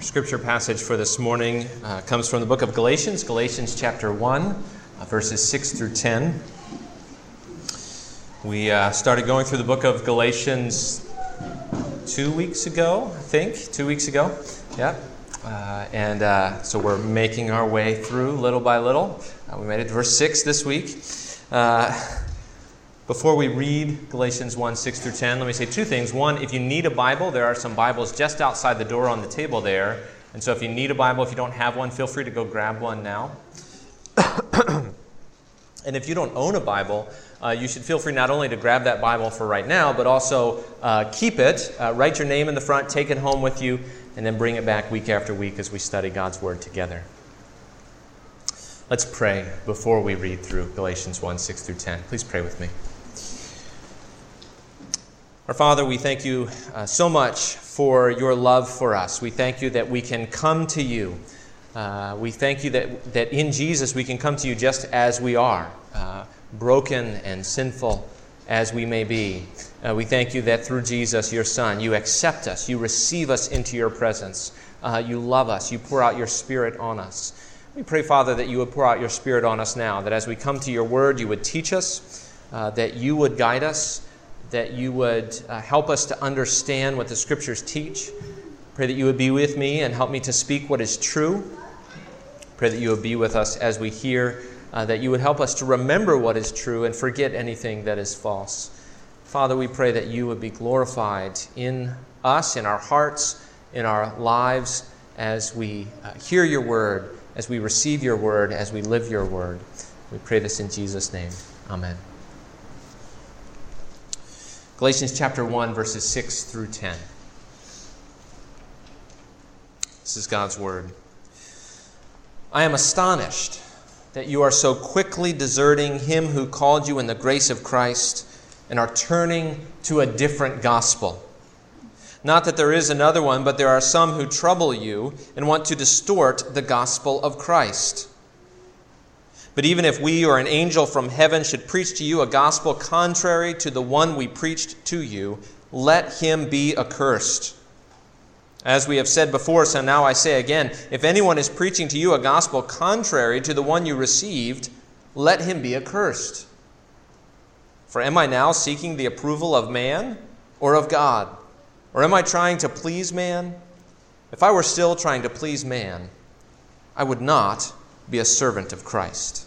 Our scripture passage for this morning uh, comes from the book of Galatians, Galatians chapter 1, uh, verses 6 through 10. We uh, started going through the book of Galatians two weeks ago, I think, two weeks ago. Yeah. Uh, and uh, so we're making our way through little by little. Uh, we made it to verse 6 this week. Before we read Galatians 1 6 through 10, let me say two things. One, if you need a Bible, there are some Bibles just outside the door on the table there. And so if you need a Bible, if you don't have one, feel free to go grab one now. and if you don't own a Bible, uh, you should feel free not only to grab that Bible for right now, but also uh, keep it, uh, write your name in the front, take it home with you, and then bring it back week after week as we study God's Word together. Let's pray before we read through Galatians 1 6 through 10. Please pray with me. Our Father, we thank you uh, so much for your love for us. We thank you that we can come to you. Uh, we thank you that, that in Jesus we can come to you just as we are, uh, broken and sinful as we may be. Uh, we thank you that through Jesus, your Son, you accept us, you receive us into your presence, uh, you love us, you pour out your Spirit on us. We pray, Father, that you would pour out your Spirit on us now, that as we come to your word, you would teach us, uh, that you would guide us that you would uh, help us to understand what the scriptures teach. Pray that you would be with me and help me to speak what is true. Pray that you would be with us as we hear, uh, that you would help us to remember what is true and forget anything that is false. Father, we pray that you would be glorified in us, in our hearts, in our lives, as we uh, hear your word, as we receive your word, as we live your word. We pray this in Jesus' name. Amen. Galatians chapter 1, verses 6 through 10. This is God's word. I am astonished that you are so quickly deserting him who called you in the grace of Christ and are turning to a different gospel. Not that there is another one, but there are some who trouble you and want to distort the gospel of Christ. But even if we or an angel from heaven should preach to you a gospel contrary to the one we preached to you, let him be accursed. As we have said before, so now I say again if anyone is preaching to you a gospel contrary to the one you received, let him be accursed. For am I now seeking the approval of man or of God? Or am I trying to please man? If I were still trying to please man, I would not be a servant of Christ.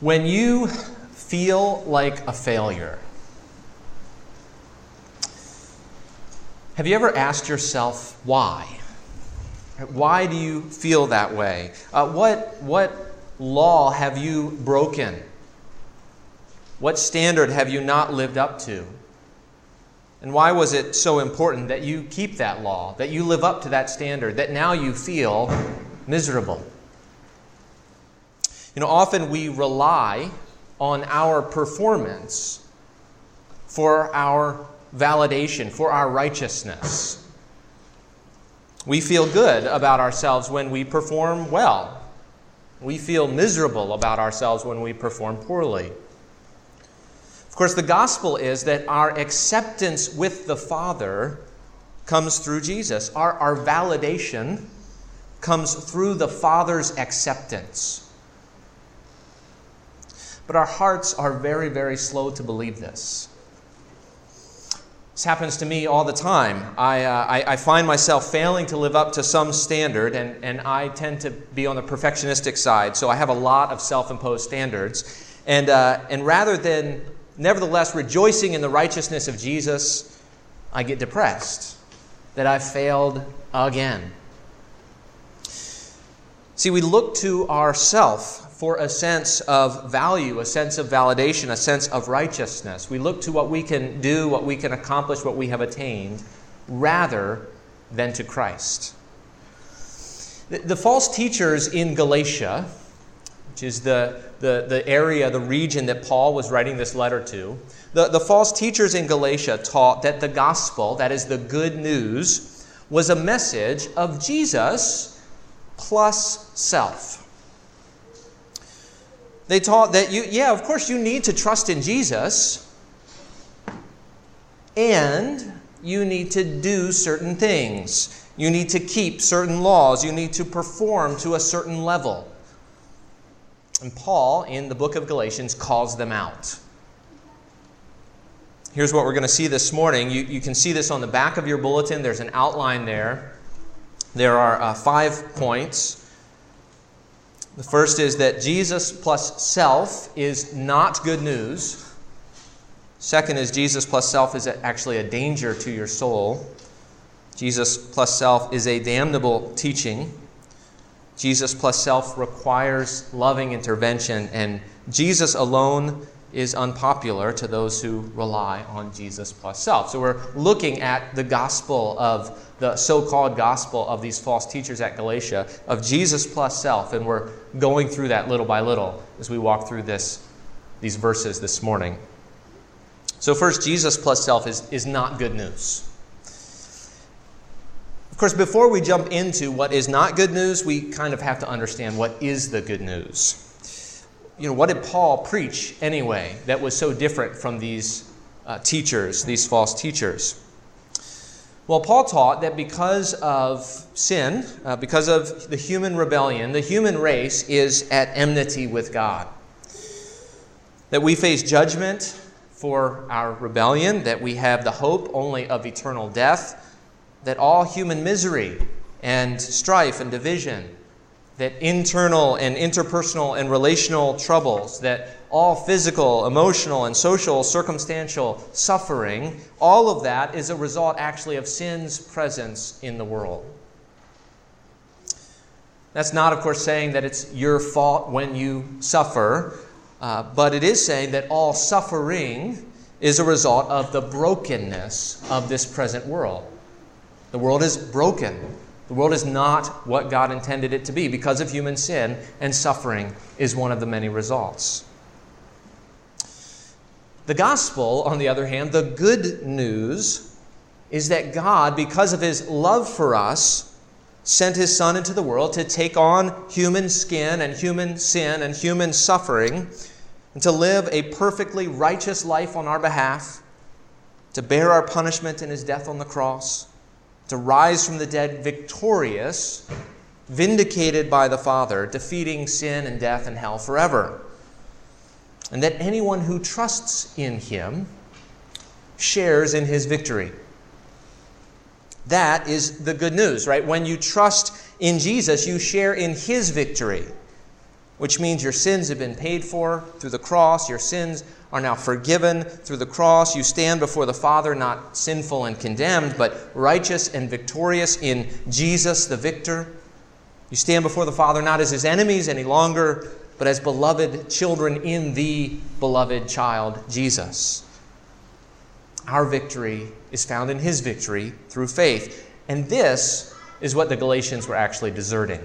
When you feel like a failure, have you ever asked yourself why? Why do you feel that way? Uh, what, what law have you broken? What standard have you not lived up to? And why was it so important that you keep that law, that you live up to that standard, that now you feel miserable? You know, often we rely on our performance for our validation, for our righteousness. We feel good about ourselves when we perform well. We feel miserable about ourselves when we perform poorly course, the gospel is that our acceptance with the Father comes through Jesus. Our, our validation comes through the Father's acceptance. But our hearts are very, very slow to believe this. This happens to me all the time. I, uh, I, I, find myself failing to live up to some standard, and, and I tend to be on the perfectionistic side, so I have a lot of self imposed standards. And, uh, and rather than nevertheless, rejoicing in the righteousness of Jesus, I get depressed that I've failed again. See, we look to ourself for a sense of value, a sense of validation, a sense of righteousness. We look to what we can do, what we can accomplish, what we have attained, rather than to Christ. The, the false teachers in Galatia, which is the, the, the area, the region that Paul was writing this letter to, the, the false teachers in Galatia taught that the gospel, that is the good news, was a message of Jesus plus self. They taught that you, yeah, of course, you need to trust in Jesus, and you need to do certain things. You need to keep certain laws. You need to perform to a certain level. And Paul, in the book of Galatians, calls them out. Here's what we're going to see this morning. You, you can see this on the back of your bulletin. There's an outline there. There are uh, five points. The first is that Jesus plus self is not good news. Second is Jesus plus self is actually a danger to your soul. Jesus plus self is a damnable teaching. Jesus plus self requires loving intervention, and Jesus alone is unpopular to those who rely on Jesus plus self. So we're looking at the gospel of the so called gospel of these false teachers at Galatia of Jesus plus self, and we're going through that little by little as we walk through this, these verses this morning. So, first, Jesus plus self is, is not good news. Of course, before we jump into what is not good news, we kind of have to understand what is the good news you know, what did Paul preach anyway that was so different from these uh, teachers, these false teachers? Well, Paul taught that because of sin, uh, because of the human rebellion, the human race is at enmity with God. That we face judgment for our rebellion, that we have the hope only of eternal death, that all human misery and strife and division that internal and interpersonal and relational troubles, that all physical, emotional, and social, circumstantial suffering, all of that is a result actually of sin's presence in the world. That's not, of course, saying that it's your fault when you suffer, uh, but it is saying that all suffering is a result of the brokenness of this present world. The world is broken. The world is not what God intended it to be because of human sin, and suffering is one of the many results. The gospel, on the other hand, the good news, is that God, because of his love for us, sent his Son into the world to take on human skin and human sin and human suffering, and to live a perfectly righteous life on our behalf, to bear our punishment in his death on the cross to rise from the dead victorious, vindicated by the Father, defeating sin and death and hell forever. And that anyone who trusts in him shares in his victory. That is the good news, right? When you trust in Jesus, you share in his victory, which means your sins have been paid for through the cross, your sins are now forgiven through the cross. You stand before the Father not sinful and condemned, but righteous and victorious in Jesus the victor. You stand before the Father not as his enemies any longer, but as beloved children in the beloved child, Jesus. Our victory is found in his victory through faith. And this is what the Galatians were actually deserting.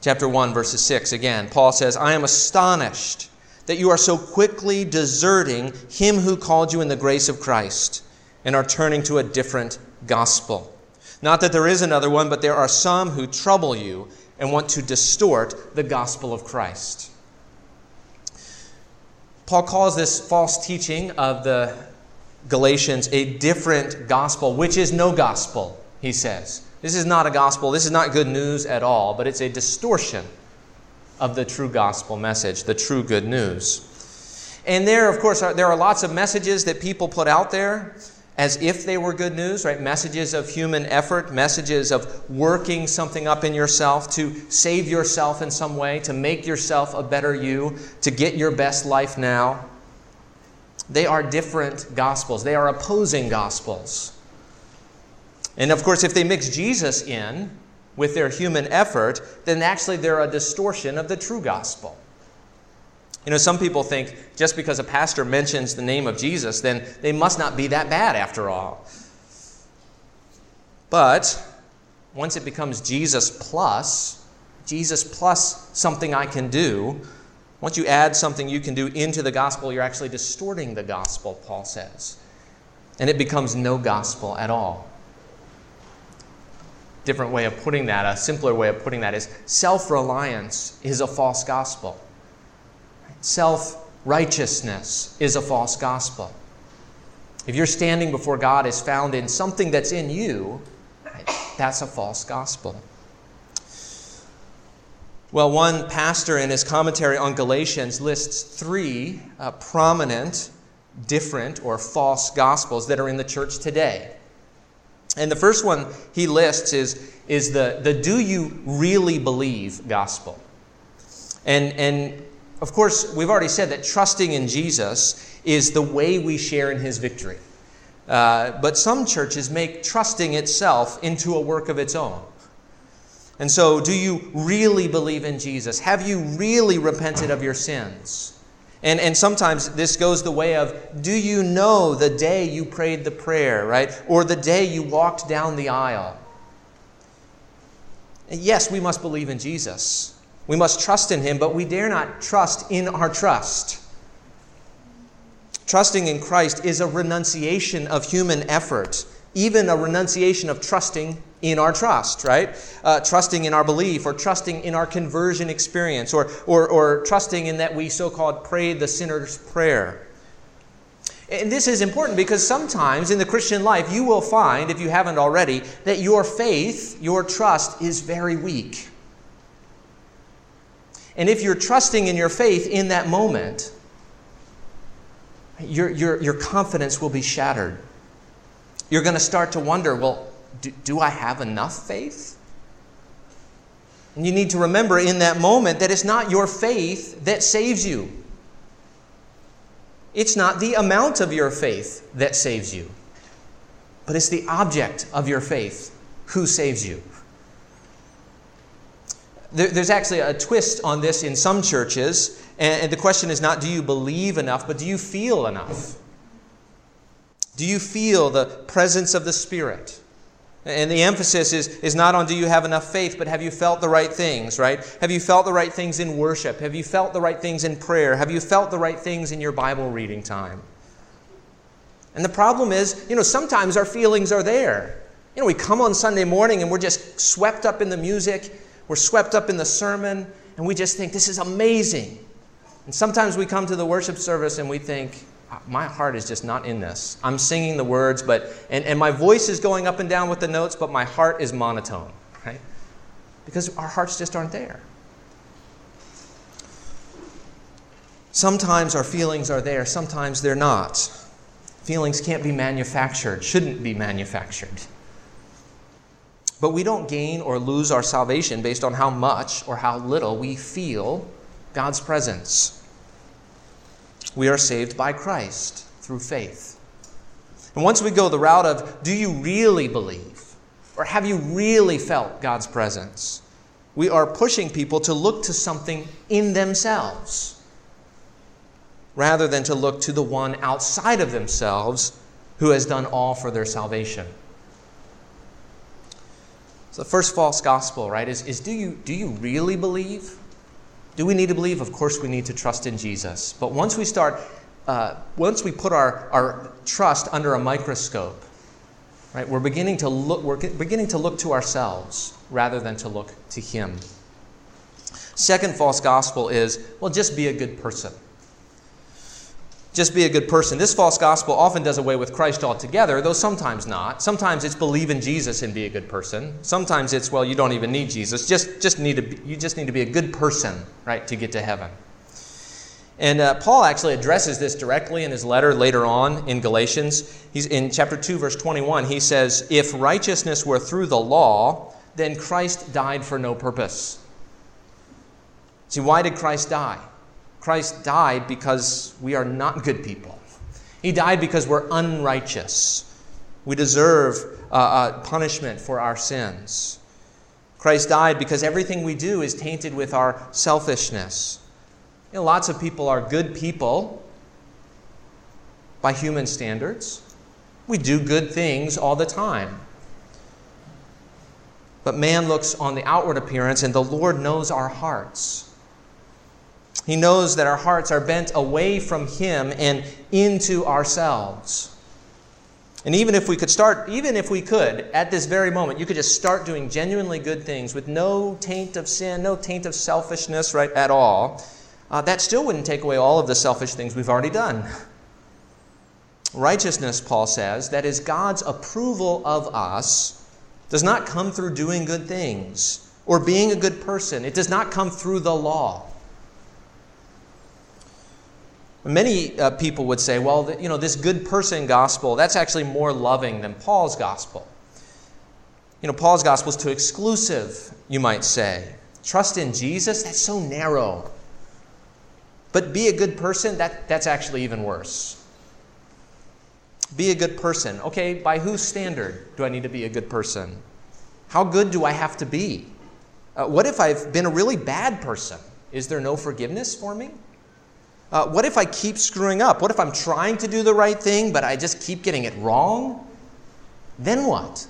Chapter 1, verses 6 again, Paul says, I am astonished that you are so quickly deserting him who called you in the grace of Christ and are turning to a different gospel. Not that there is another one, but there are some who trouble you and want to distort the gospel of Christ. Paul calls this false teaching of the Galatians a different gospel, which is no gospel, he says. This is not a gospel. This is not good news at all, but it's a distortion of the true gospel message, the true good news. And there, of course, are, there are lots of messages that people put out there as if they were good news, right? Messages of human effort, messages of working something up in yourself to save yourself in some way, to make yourself a better you, to get your best life now. They are different gospels, they are opposing gospels. And of course, if they mix Jesus in, with their human effort, then actually they're a distortion of the true gospel. You know, some people think just because a pastor mentions the name of Jesus, then they must not be that bad after all. But once it becomes Jesus plus, Jesus plus something I can do, once you add something you can do into the gospel, you're actually distorting the gospel, Paul says. And it becomes no gospel at all different way of putting that, a simpler way of putting that is self reliance is a false gospel. self righteousness is a false gospel. If your standing before God is found in something that's in you, that's a false gospel. Well, one pastor in his commentary on Galatians lists three uh, prominent, different, or false gospels that are in the church today. And the first one he lists is, is the, the do you really believe gospel. And, and of course, we've already said that trusting in Jesus is the way we share in his victory. Uh, but some churches make trusting itself into a work of its own. And so, do you really believe in Jesus? Have you really repented of your sins? And, and sometimes this goes the way of do you know the day you prayed the prayer, right? Or the day you walked down the aisle? Yes, we must believe in Jesus. We must trust in him, but we dare not trust in our trust. Trusting in Christ is a renunciation of human effort, even a renunciation of trusting in our trust, right? Uh, trusting in our belief, or trusting in our conversion experience, or, or, or trusting in that we so called prayed the sinner's prayer. And this is important because sometimes in the Christian life, you will find, if you haven't already, that your faith, your trust is very weak. And if you're trusting in your faith in that moment, your, your, your confidence will be shattered. You're going to start to wonder well, do, do I have enough faith? And you need to remember in that moment that it's not your faith that saves you. It's not the amount of your faith that saves you, but it's the object of your faith who saves you. There's actually a twist on this in some churches, and the question is not do you believe enough, but do you feel enough? Do you feel the presence of the Spirit? And the emphasis is, is not on do you have enough faith, but have you felt the right things, right? Have you felt the right things in worship? Have you felt the right things in prayer? Have you felt the right things in your Bible reading time? And the problem is, you know, sometimes our feelings are there. You know, we come on Sunday morning and we're just swept up in the music we're swept up in the sermon, and we just think, this is amazing. And sometimes we come to the worship service and we think, my heart is just not in this. I'm singing the words, but and, and my voice is going up and down with the notes, but my heart is monotone, right? Because our hearts just aren't there. Sometimes our feelings are there, sometimes they're not. Feelings can't be manufactured, shouldn't be manufactured. But we don't gain or lose our salvation based on how much or how little we feel God's presence. We are saved by Christ through faith. And once we go the route of, do you really believe? Or have you really felt God's presence? We are pushing people to look to something in themselves rather than to look to the one outside of themselves who has done all for their salvation. So the first false gospel, right, is, is do, you, do you really believe? Do we need to believe? Of course, we need to trust in Jesus. But once we start, uh, once we put our, our trust under a microscope, right, we're beginning to look, we're beginning to look to ourselves rather than to look to Him. Second false gospel is, well, just be a good person just be a good person. This false gospel often does away with Christ altogether, though sometimes not. Sometimes it's believe in Jesus and be a good person. Sometimes it's well, you don't even need Jesus. Just just need to you just need to be a good person, right, to get to heaven. And uh, Paul actually addresses this directly in his letter later on in Galatians. He's in chapter 2 verse 21. He says, "If righteousness were through the law, then Christ died for no purpose." See, why did Christ die? Christ died because we are not good people. He died because we're unrighteous. We deserve uh, uh, punishment for our sins. Christ died because everything we do is tainted with our selfishness. You know, lots of people are good people by human standards. We do good things all the time. But man looks on the outward appearance, and the Lord knows our hearts. He knows that our hearts are bent away from Him and into ourselves. And even if we could start, even if we could, at this very moment, you could just start doing genuinely good things with no taint of sin, no taint of selfishness, right, at all. uh, that still wouldn't take away all of the selfish things we've already done. Righteousness, Paul says, that is God's approval of us, does not come through doing good things or being a good person. It does not come through the law. Many uh, people would say, well, you know, this good person gospel, that's actually more loving than Paul's gospel. You know, Paul's gospel is too exclusive, you might say. Trust in Jesus, that's so narrow. But be a good person, that, that's actually even worse. Be a good person. Okay, by whose standard do I need to be a good person? How good do I have to be? Uh, what if I've been a really bad person? Is there no forgiveness for me? Uh, what if I keep screwing up? What if I'm trying to do the right thing, but I just keep getting it wrong? Then what?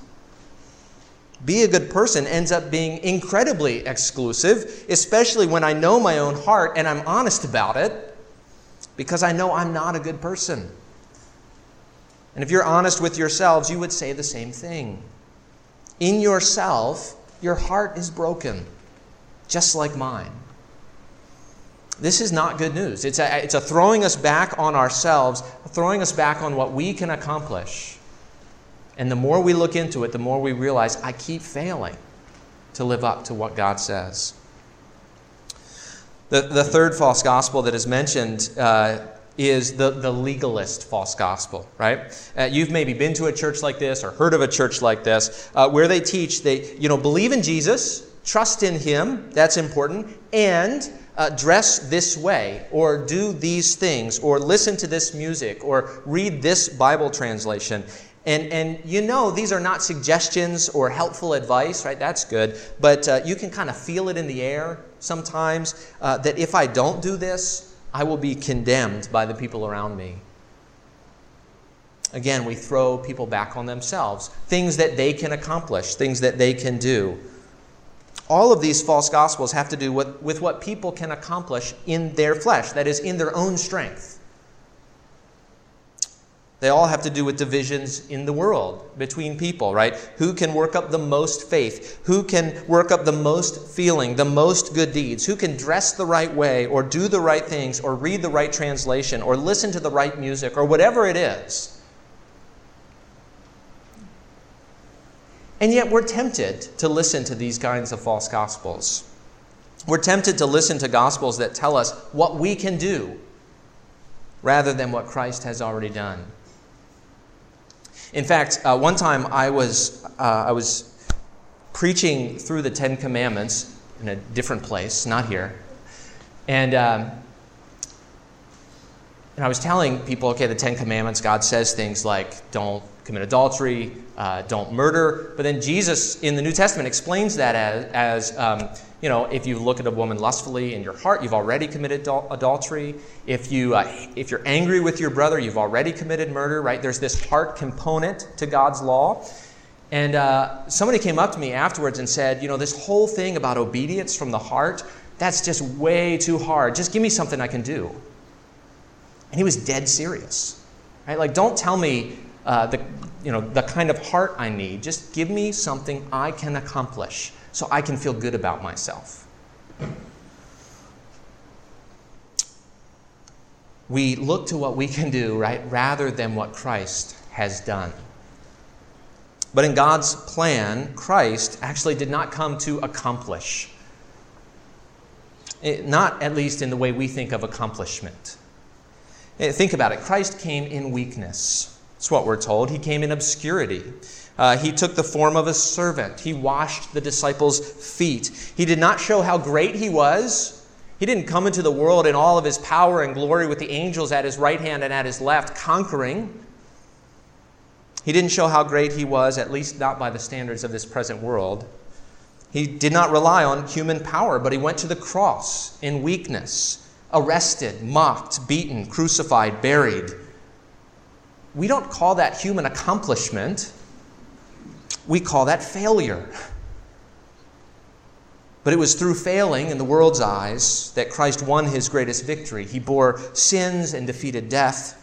Be a good person ends up being incredibly exclusive, especially when I know my own heart and I'm honest about it, because I know I'm not a good person. And if you're honest with yourselves, you would say the same thing. In yourself, your heart is broken, just like mine. This is not good news. It's a, it's a throwing us back on ourselves, throwing us back on what we can accomplish. And the more we look into it, the more we realize I keep failing to live up to what God says. The, the third false gospel that is mentioned uh, is the, the legalist false gospel, right? Uh, you've maybe been to a church like this or heard of a church like this uh, where they teach they, you know, believe in Jesus, trust in Him, that's important, and uh, dress this way, or do these things, or listen to this music, or read this Bible translation. And, and you know, these are not suggestions or helpful advice, right? That's good. But uh, you can kind of feel it in the air sometimes uh, that if I don't do this, I will be condemned by the people around me. Again, we throw people back on themselves, things that they can accomplish, things that they can do. All of these false gospels have to do with, with what people can accomplish in their flesh, that is, in their own strength. They all have to do with divisions in the world between people, right? Who can work up the most faith? Who can work up the most feeling, the most good deeds? Who can dress the right way, or do the right things, or read the right translation, or listen to the right music, or whatever it is? And yet we're tempted to listen to these kinds of false gospels. We're tempted to listen to gospels that tell us what we can do rather than what Christ has already done. In fact, uh, one time I was, uh, I was preaching through the Ten Commandments in a different place, not here. And, um, and I was telling people, okay, the Ten Commandments, God says things like, don't commit adultery, uh, don't murder. But then Jesus in the New Testament explains that as, as um, you know, if you look at a woman lustfully in your heart, you've already committed adul- adultery. If, you, uh, if you're angry with your brother, you've already committed murder, right? There's this heart component to God's law. And uh, somebody came up to me afterwards and said, you know, this whole thing about obedience from the heart, that's just way too hard. Just give me something I can do. And he was dead serious. Right? Like, don't tell me uh, the, you know, the kind of heart I need. Just give me something I can accomplish so I can feel good about myself. We look to what we can do, right, rather than what Christ has done. But in God's plan, Christ actually did not come to accomplish. It, not at least in the way we think of accomplishment. Eh, think about it Christ came in weakness. That's what we're told. He came in obscurity. Uh, he took the form of a servant. He washed the disciples' feet. He did not show how great he was. He didn't come into the world in all of his power and glory with the angels at his right hand and at his left, conquering. He didn't show how great he was, at least not by the standards of this present world. He did not rely on human power, but he went to the cross in weakness, arrested, mocked, beaten, crucified, buried we don't call that human accomplishment, we call that failure. But it was through failing in the world's eyes that Christ won his greatest victory. He bore sins and defeated death,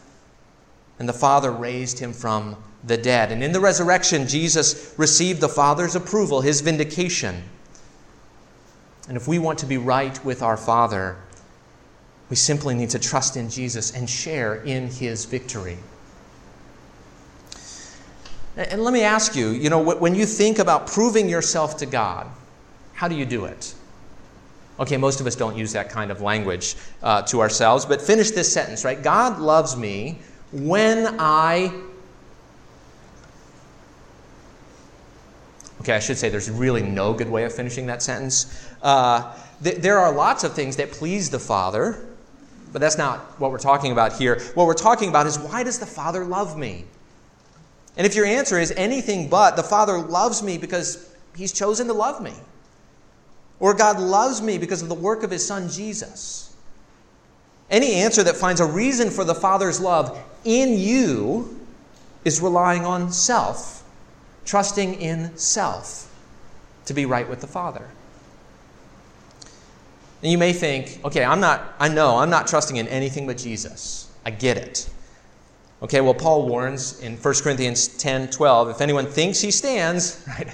and the Father raised him from the dead. And in the resurrection, Jesus received the Father's approval, his vindication. And if we want to be right with our Father, We simply need to trust in Jesus and share in his victory. And let me ask you, you know, when you think about proving yourself to God, how do you do it? Okay, most of us don't use that kind of language uh, to ourselves, but finish this sentence, right? God loves me when I. Okay, I should say there's really no good way of finishing that sentence. Uh, th- there are lots of things that please the Father, but that's not what we're talking about here. What we're talking about is why does the Father love me? And if your answer is anything but, the Father loves me because He's chosen to love me, or God loves me because of the work of His Son Jesus, any answer that finds a reason for the Father's love in you is relying on self, trusting in self to be right with the Father. And you may think, okay, I'm not, I know, I'm not trusting in anything but Jesus. I get it. Okay, well, Paul warns in 1 Corinthians 10 12, if anyone thinks he stands, right,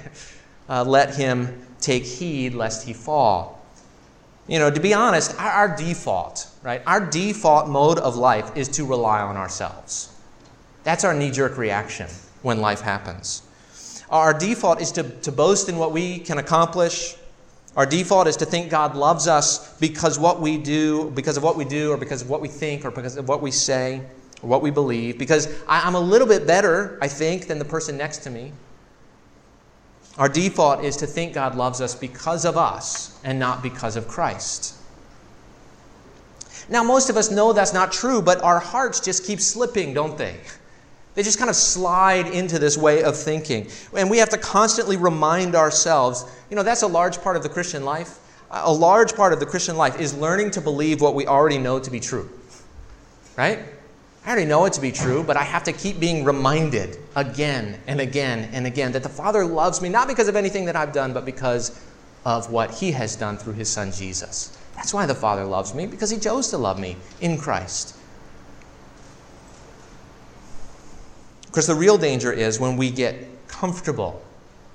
uh, let him take heed lest he fall. You know, to be honest, our, our default, right, our default mode of life is to rely on ourselves. That's our knee jerk reaction when life happens. Our default is to, to boast in what we can accomplish. Our default is to think God loves us because what we do, because of what we do, or because of what we think, or because of what we say what we believe, because I, am a little bit better, I think, than the person next to me. Our default is to think God loves us because of us and not because of Christ. Now, most of us know that's not true, but our hearts just keep slipping, don't they? They just kind of slide into this way of thinking. And we have to constantly remind ourselves you know, that's a large part of the Christian life. A large part of the Christian life is learning to believe what we already know to be true. Right? I already know it to be true, but I have to keep being reminded again and again and again that the Father loves me, not because of anything that I've done, but because of what He has done through His Son Jesus. That's why the Father loves me, because He chose to love me in Christ. Because the real danger is when we get comfortable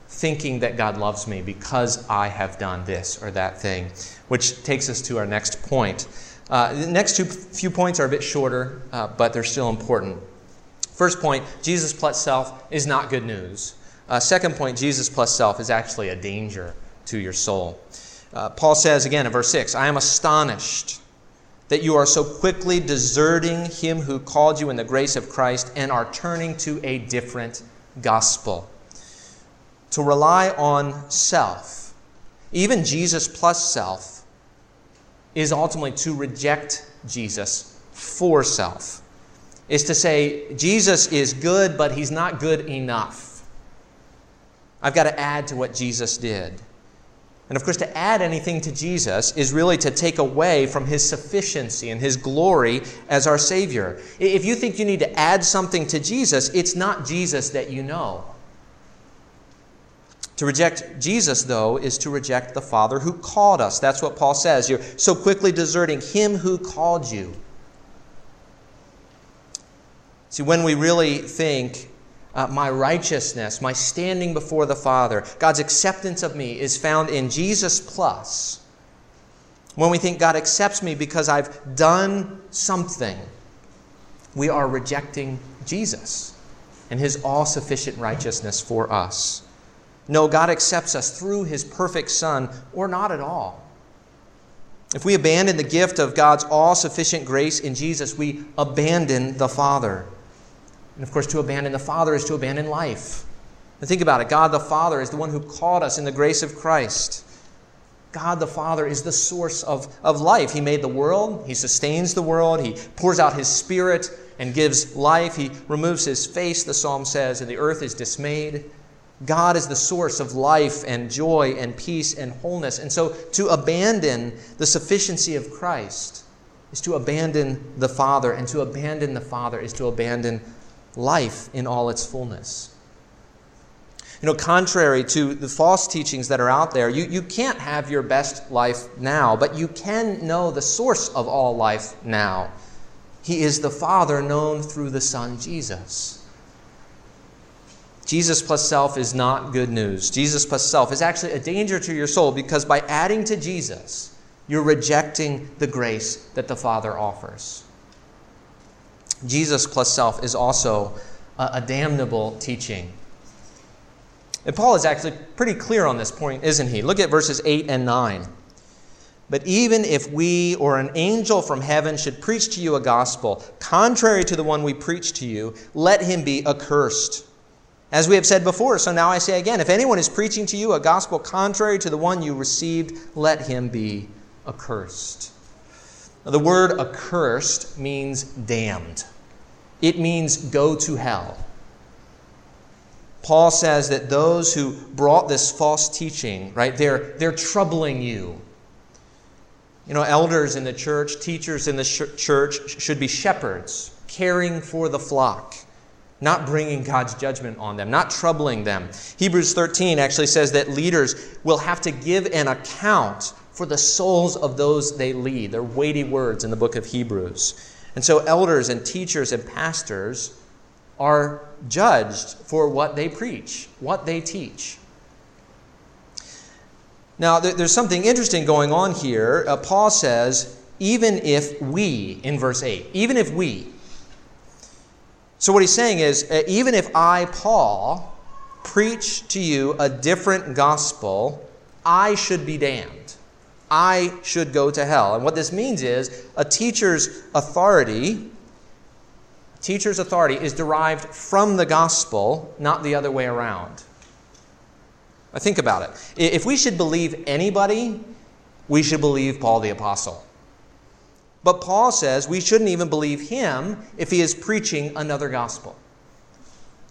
thinking that God loves me because I have done this or that thing, which takes us to our next point. Uh, the next two few points are a bit shorter, uh, but they're still important. First point Jesus plus self is not good news. Uh, second point Jesus plus self is actually a danger to your soul. Uh, Paul says again in verse 6 I am astonished that you are so quickly deserting him who called you in the grace of Christ and are turning to a different gospel. To rely on self, even Jesus plus self, is ultimately to reject Jesus for self. Is to say, Jesus is good, but he's not good enough. I've got to add to what Jesus did. And of course, to add anything to Jesus is really to take away from his sufficiency and his glory as our Savior. If you think you need to add something to Jesus, it's not Jesus that you know. To reject Jesus, though, is to reject the Father who called us. That's what Paul says. You're so quickly deserting him who called you. See, when we really think, uh, my righteousness, my standing before the Father, God's acceptance of me is found in Jesus plus. When we think God accepts me because I've done something, we are rejecting Jesus and his all sufficient righteousness for us. No, God accepts us through his perfect Son or not at all. If we abandon the gift of God's all sufficient grace in Jesus, we abandon the Father. And of course, to abandon the Father is to abandon life. And think about it God the Father is the one who called us in the grace of Christ. God the Father is the source of, of life. He made the world, He sustains the world, He pours out His Spirit and gives life. He removes His face, the psalm says, and the earth is dismayed. God is the source of life and joy and peace and wholeness. And so to abandon the sufficiency of Christ is to abandon the Father, and to abandon the Father is to abandon life in all its fullness. You know, contrary to the false teachings that are out there, you, you can't have your best life now, but you can know the source of all life now. He is the Father known through the Son Jesus. Jesus plus self is not good news. Jesus plus self is actually a danger to your soul because by adding to Jesus, You're rejecting the grace that the Father offers. Jesus plus self is also a, a damnable teaching. And Paul is actually pretty clear on this point, isn't he? Look at verses 8 and 9. But even if we or an angel from heaven should preach to you a gospel contrary to the one we preach to you, let him be accursed. As we have said before, so now I say again if anyone is preaching to you a gospel contrary to the one you received, let him be accursed. Now, the word accursed means damned, it means go to hell. Paul says that those who brought this false teaching, right, they're, they're troubling you. You know, elders in the church, teachers in the sh- church should be shepherds, caring for the flock, not bringing God's judgment on them, not troubling them. Hebrews 13 actually says that leaders will have to give an account for the souls of those they lead. They're weighty words in the book of Hebrews. And so, elders and teachers and pastors are judged for what they preach, what they teach. Now, there's something interesting going on here. Uh, Paul says, even if we, in verse 8, even if we. So, what he's saying is, uh, even if I, Paul, preach to you a different gospel, I should be damned. I should go to hell. And what this means is a teacher's authority, teacher's authority is derived from the gospel, not the other way around. Now think about it. If we should believe anybody, we should believe Paul the apostle. But Paul says we shouldn't even believe him if he is preaching another gospel.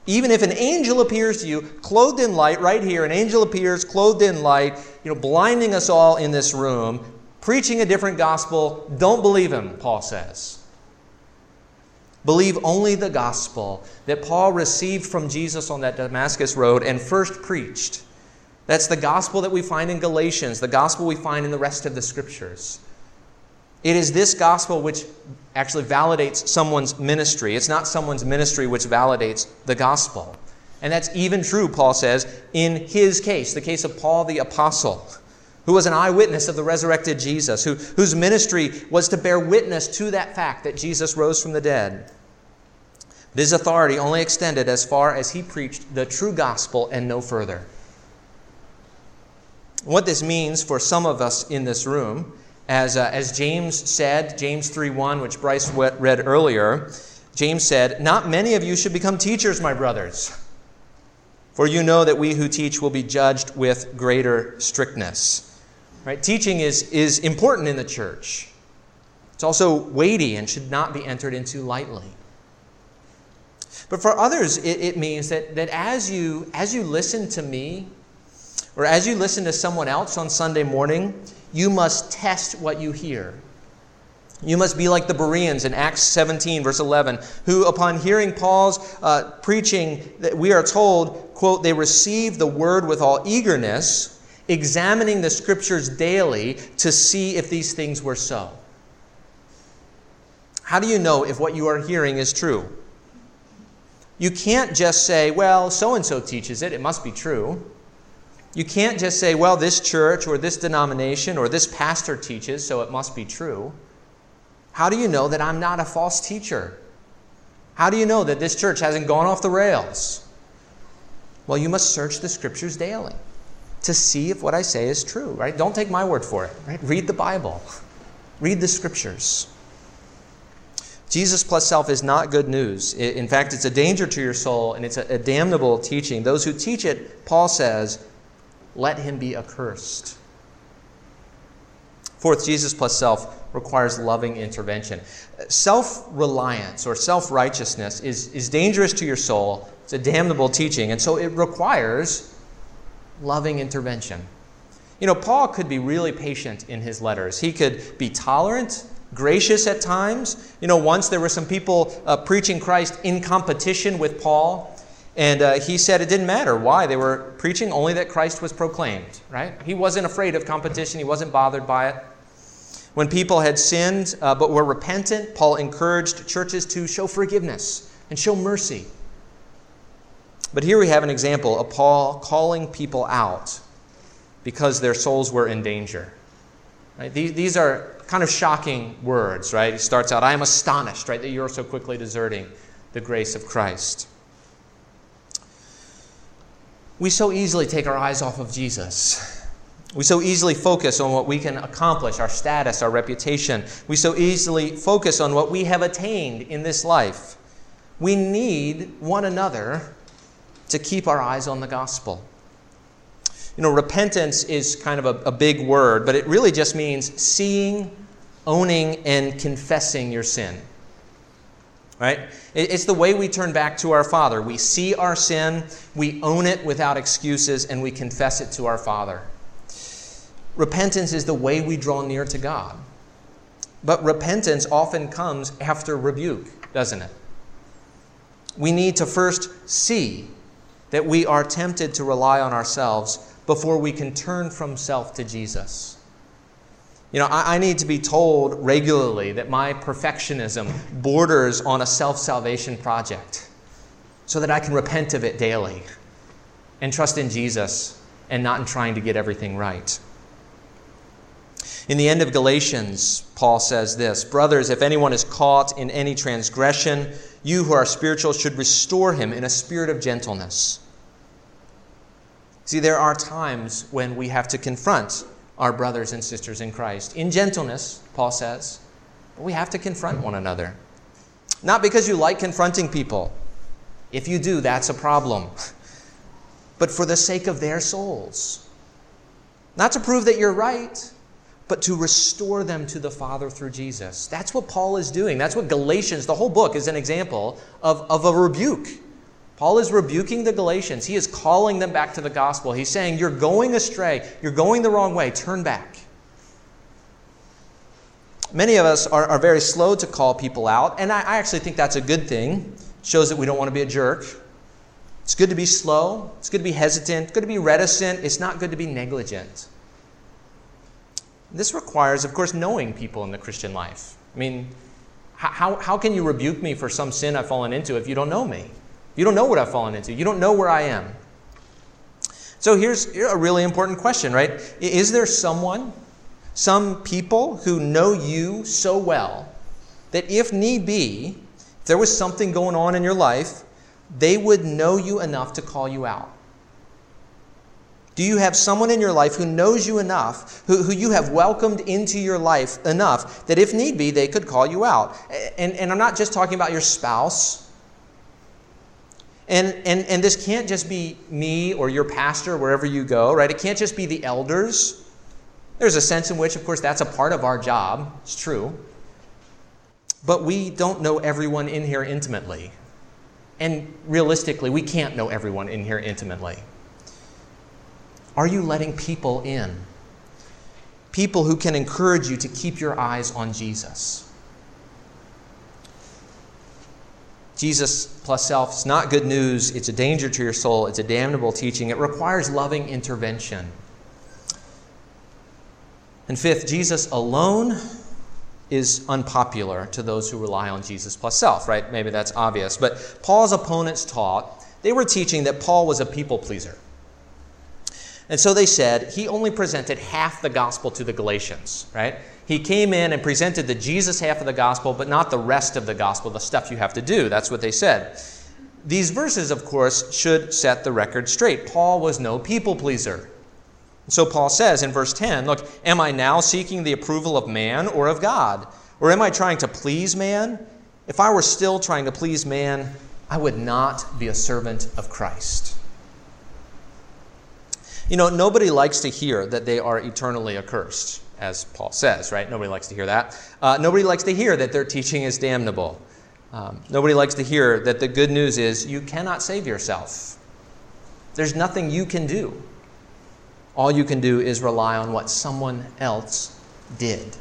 Even if an angel appears to you clothed in light, right here, an angel appears clothed in light, you know, blinding us all in this room, preaching a different gospel, don't believe him, Paul says. Believe only the gospel that Paul received from Jesus on that Damascus road and first preached. That's the gospel that we find in Galatians, the gospel we find in the rest of the scriptures. It is this gospel which actually validates someone's ministry. It's not someone's ministry which validates the gospel. And that's even true, Paul says, in his case, the case of Paul the apostle, who was an eyewitness of the resurrected Jesus, who, whose ministry was to bear witness to that fact that Jesus rose from the dead. But his authority only extended as far as he preached the true gospel and no further. What this means for some of us in this room as, uh, as James said, James 3:1, which Bryce read earlier, James said, Not many of you should become teachers, my brothers, for you know that we who teach will be judged with greater strictness. Right? Teaching is, is important in the church. It's also weighty and should not be entered into lightly. But for others, it, it means that, that as, you, as you listen to me, or as you listen to someone else on Sunday morning, you must test what you hear. You must be like the Bereans in Acts 17, verse 11, who, upon hearing Paul's uh, preaching, we are told, quote, they received the word with all eagerness, examining the scriptures daily to see if these things were so. How do you know if what you are hearing is true? You can't just say, well, so and so teaches it, it must be true. You can't just say, well, this church or this denomination or this pastor teaches, so it must be true. How do you know that I'm not a false teacher? How do you know that this church hasn't gone off the rails? Well, you must search the scriptures daily to see if what I say is true, right? Don't take my word for it, right? Read the Bible. Read the scriptures. Jesus plus self is not good news. In fact, it's a danger to your soul and it's a damnable teaching. Those who teach it, Paul says, let him be accursed. Fourth, Jesus plus self requires loving intervention. Self reliance or self righteousness is, is dangerous to your soul. It's a damnable teaching, and so it requires loving intervention. You know, Paul could be really patient in his letters. He could be tolerant, gracious at times. You know, once there were some people uh, preaching Christ in competition with Paul. And uh, he said it didn't matter why. They were preaching only that Christ was proclaimed, right? He wasn't afraid of competition, he wasn't bothered by it. When people had sinned uh, but were repentant, Paul encouraged churches to show forgiveness and show mercy. But here we have an example of Paul calling people out because their souls were in danger. Right? These, these are kind of shocking words, right? He starts out, I am astonished, right, that you're so quickly deserting the grace of Christ. We so easily take our eyes off of Jesus. We so easily focus on what we can accomplish, our status, our reputation. We so easily focus on what we have attained in this life. We need one another to keep our eyes on the gospel. You know, repentance is kind of a, a big word, but it really just means seeing, owning, and confessing your sin. Right? It's the way we turn back to our Father. We see our sin, we own it without excuses, and we confess it to our Father. Repentance is the way we draw near to God. But repentance often comes after rebuke, doesn't it? We need to first see that we are tempted to rely on ourselves before we can turn from self to Jesus. You know, I, I need to be told regularly that my perfectionism borders on a self salvation project so that I can repent of it daily and trust in Jesus and not in trying to get everything right. In the end of Galatians, Paul says this Brothers, if anyone is caught in any transgression, you who are spiritual should restore him in a spirit of gentleness. See, there are times when we have to confront our brothers and sisters in Christ. In gentleness, Paul says, but we have to confront one another. Not because you like confronting people. If you do, that's a problem. But for the sake of their souls. Not to prove that you're right, but to restore them to the Father through Jesus. That's what Paul is doing. That's what Galatians, the whole book, is an example of, of a rebuke. Paul is rebuking the Galatians. He is calling them back to the gospel. He's saying, You're going astray. You're going the wrong way. Turn back. Many of us are, are very slow to call people out, and I, I actually think that's a good thing. It shows that we don't want to be a jerk. It's good to be slow. It's good to be hesitant. It's good to be reticent. It's not good to be negligent. This requires, of course, knowing people in the Christian life. I mean, how, how can you rebuke me for some sin I've fallen into if you don't know me? You don't know what I've fallen into. You don't know where I am. So here's a really important question, right? Is there someone, some people who know you so well that if need be, if there was something going on in your life, they would know you enough to call you out? Do you have someone in your life who knows you enough, who, who you have welcomed into your life enough that if need be, they could call you out? And, and I'm not just talking about your spouse. And, and, and this can't just be me or your pastor wherever you go, right? It can't just be the elders. There's a sense in which, of course, that's a part of our job. It's true. But we don't know everyone in here intimately. And realistically, we can't know everyone in here intimately. Are you letting people in? People who can encourage you to keep your eyes on Jesus. Jesus plus self is not good news. It's a danger to your soul. It's a damnable teaching. It requires loving intervention. And fifth, Jesus alone is unpopular to those who rely on Jesus plus self, right? Maybe that's obvious. But Paul's opponents taught, they were teaching that Paul was a people pleaser. And so they said he only presented half the gospel to the Galatians, right? He came in and presented the Jesus half of the gospel, but not the rest of the gospel, the stuff you have to do. That's what they said. These verses, of course, should set the record straight. Paul was no people pleaser. So Paul says in verse 10 Look, am I now seeking the approval of man or of God? Or am I trying to please man? If I were still trying to please man, I would not be a servant of Christ. You know, nobody likes to hear that they are eternally accursed, as Paul says, right? Nobody likes to hear that. Uh, nobody likes to hear that their teaching is damnable. Um, nobody likes to hear that the good news is you cannot save yourself. There's nothing you can do. All you can do is rely on what someone else did.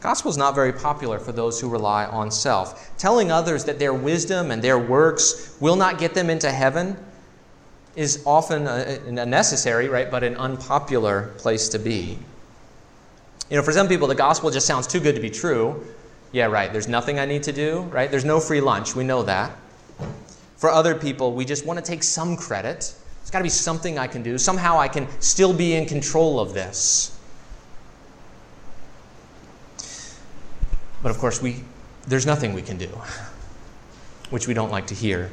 Gospel is not very popular for those who rely on self. Telling others that their wisdom and their works will not get them into heaven is often a, a, necessary, right, but an unpopular place to be. You know, for some people, the gospel just sounds too good to be true. Yeah, right, there's nothing I need to do, right? There's no free lunch, we know that. For other people, we just want to take some credit. There's got to be something I can do. Somehow I can still be in control of this. But of course, we, there's nothing we can do, which we don't like to hear.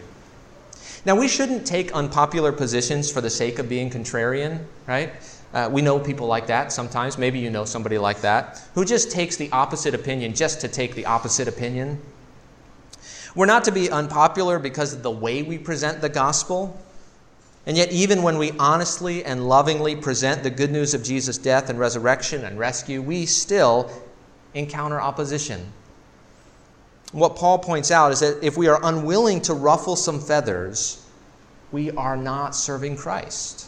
Now, we shouldn't take unpopular positions for the sake of being contrarian, right? Uh, we know people like that sometimes. Maybe you know somebody like that who just takes the opposite opinion just to take the opposite opinion. We're not to be unpopular because of the way we present the gospel. And yet, even when we honestly and lovingly present the good news of Jesus' death and resurrection and rescue, we still encounter opposition. What Paul points out is that if we are unwilling to ruffle some feathers, we are not serving Christ.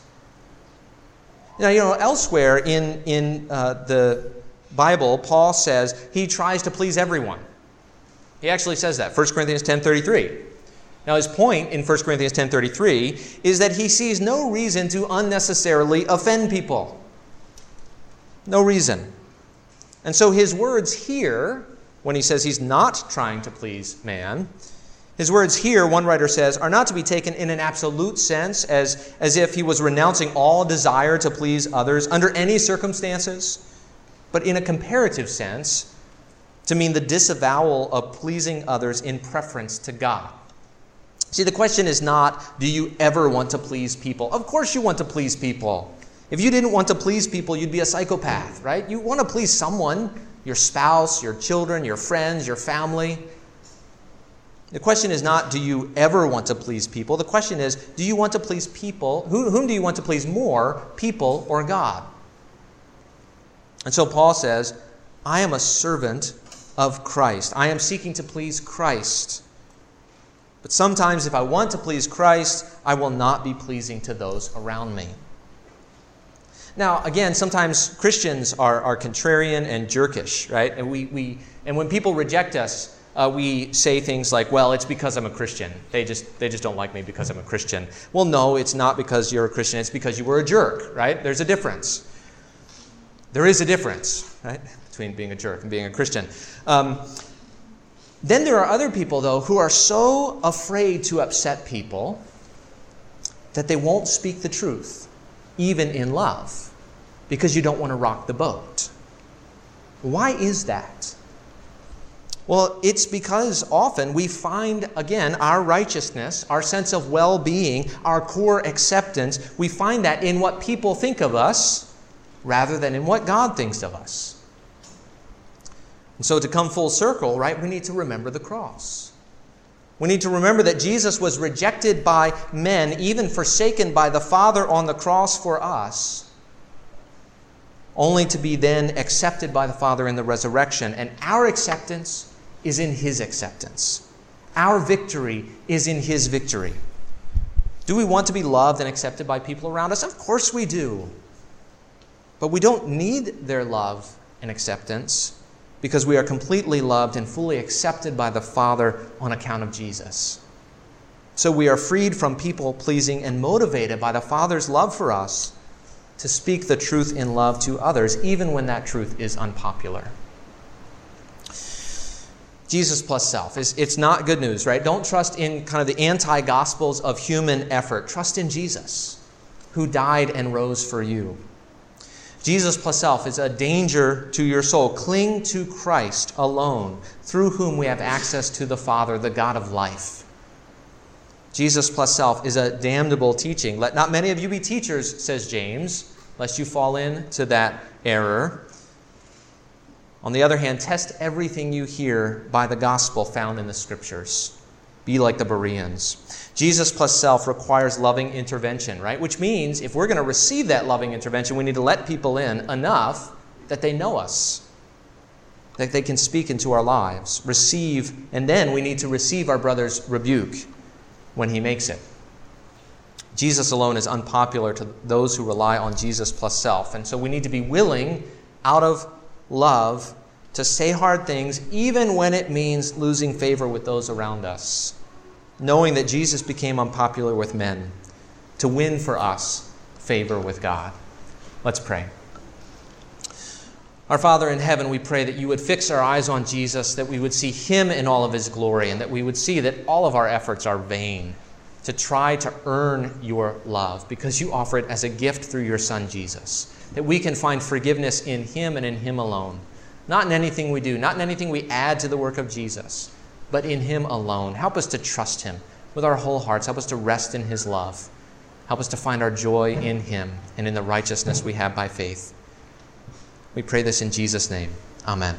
Now, you know, elsewhere in, in uh, the Bible, Paul says he tries to please everyone. He actually says that, 1 Corinthians 10.33. Now, his point in 1 Corinthians 10.33 is that he sees no reason to unnecessarily offend people. No reason. And so his words here, when he says he's not trying to please man, his words here, one writer says, are not to be taken in an absolute sense, as, as if he was renouncing all desire to please others under any circumstances, but in a comparative sense, to mean the disavowal of pleasing others in preference to God. See, the question is not, do you ever want to please people? Of course, you want to please people. If you didn't want to please people, you'd be a psychopath, right? You want to please someone your spouse, your children, your friends, your family. The question is not, do you ever want to please people? The question is, do you want to please people? Who, whom do you want to please more, people or God? And so Paul says, I am a servant of Christ. I am seeking to please Christ. But sometimes, if I want to please Christ, I will not be pleasing to those around me. Now, again, sometimes Christians are, are contrarian and jerkish, right? And, we, we, and when people reject us, uh, we say things like, well, it's because I'm a Christian. They just, they just don't like me because I'm a Christian. Well, no, it's not because you're a Christian. It's because you were a jerk, right? There's a difference. There is a difference, right, between being a jerk and being a Christian. Um, then there are other people, though, who are so afraid to upset people that they won't speak the truth, even in love, because you don't want to rock the boat. Why is that? Well, it's because often we find, again, our righteousness, our sense of well being, our core acceptance, we find that in what people think of us rather than in what God thinks of us. And so, to come full circle, right, we need to remember the cross. We need to remember that Jesus was rejected by men, even forsaken by the Father on the cross for us, only to be then accepted by the Father in the resurrection. And our acceptance is in His acceptance. Our victory is in His victory. Do we want to be loved and accepted by people around us? Of course we do. But we don't need their love and acceptance because we are completely loved and fully accepted by the Father on account of Jesus. So we are freed from people pleasing and motivated by the Father's love for us to speak the truth in love to others, even when that truth is unpopular. Jesus plus self. It's, it's not good news, right? Don't trust in kind of the anti gospels of human effort. Trust in Jesus, who died and rose for you. Jesus plus self is a danger to your soul. Cling to Christ alone, through whom we have access to the Father, the God of life. Jesus plus self is a damnable teaching. Let not many of you be teachers, says James, lest you fall into that error. On the other hand, test everything you hear by the gospel found in the scriptures. Be like the Bereans. Jesus plus self requires loving intervention, right? Which means if we're going to receive that loving intervention, we need to let people in enough that they know us, that they can speak into our lives. Receive, and then we need to receive our brother's rebuke when he makes it. Jesus alone is unpopular to those who rely on Jesus plus self. And so we need to be willing, out of love to say hard things, even when it means losing favor with those around us, knowing that Jesus became unpopular with men to win for us favor with God. Let's pray. Our Father in heaven, we pray that you would fix our eyes on Jesus, that we would see him in all of his glory, and that we would see that all of our efforts are vain to try to earn your love because you offer it as a gift through your Son Jesus that we can find forgiveness in Him and in Him alone. Not in anything we do, not in anything we add to the work of Jesus, but in Him alone. Help us to trust Him with our whole hearts. Help us to rest in His love. Help us to find our joy in Him and in the righteousness we have by faith. We pray this in Jesus' name. Amen.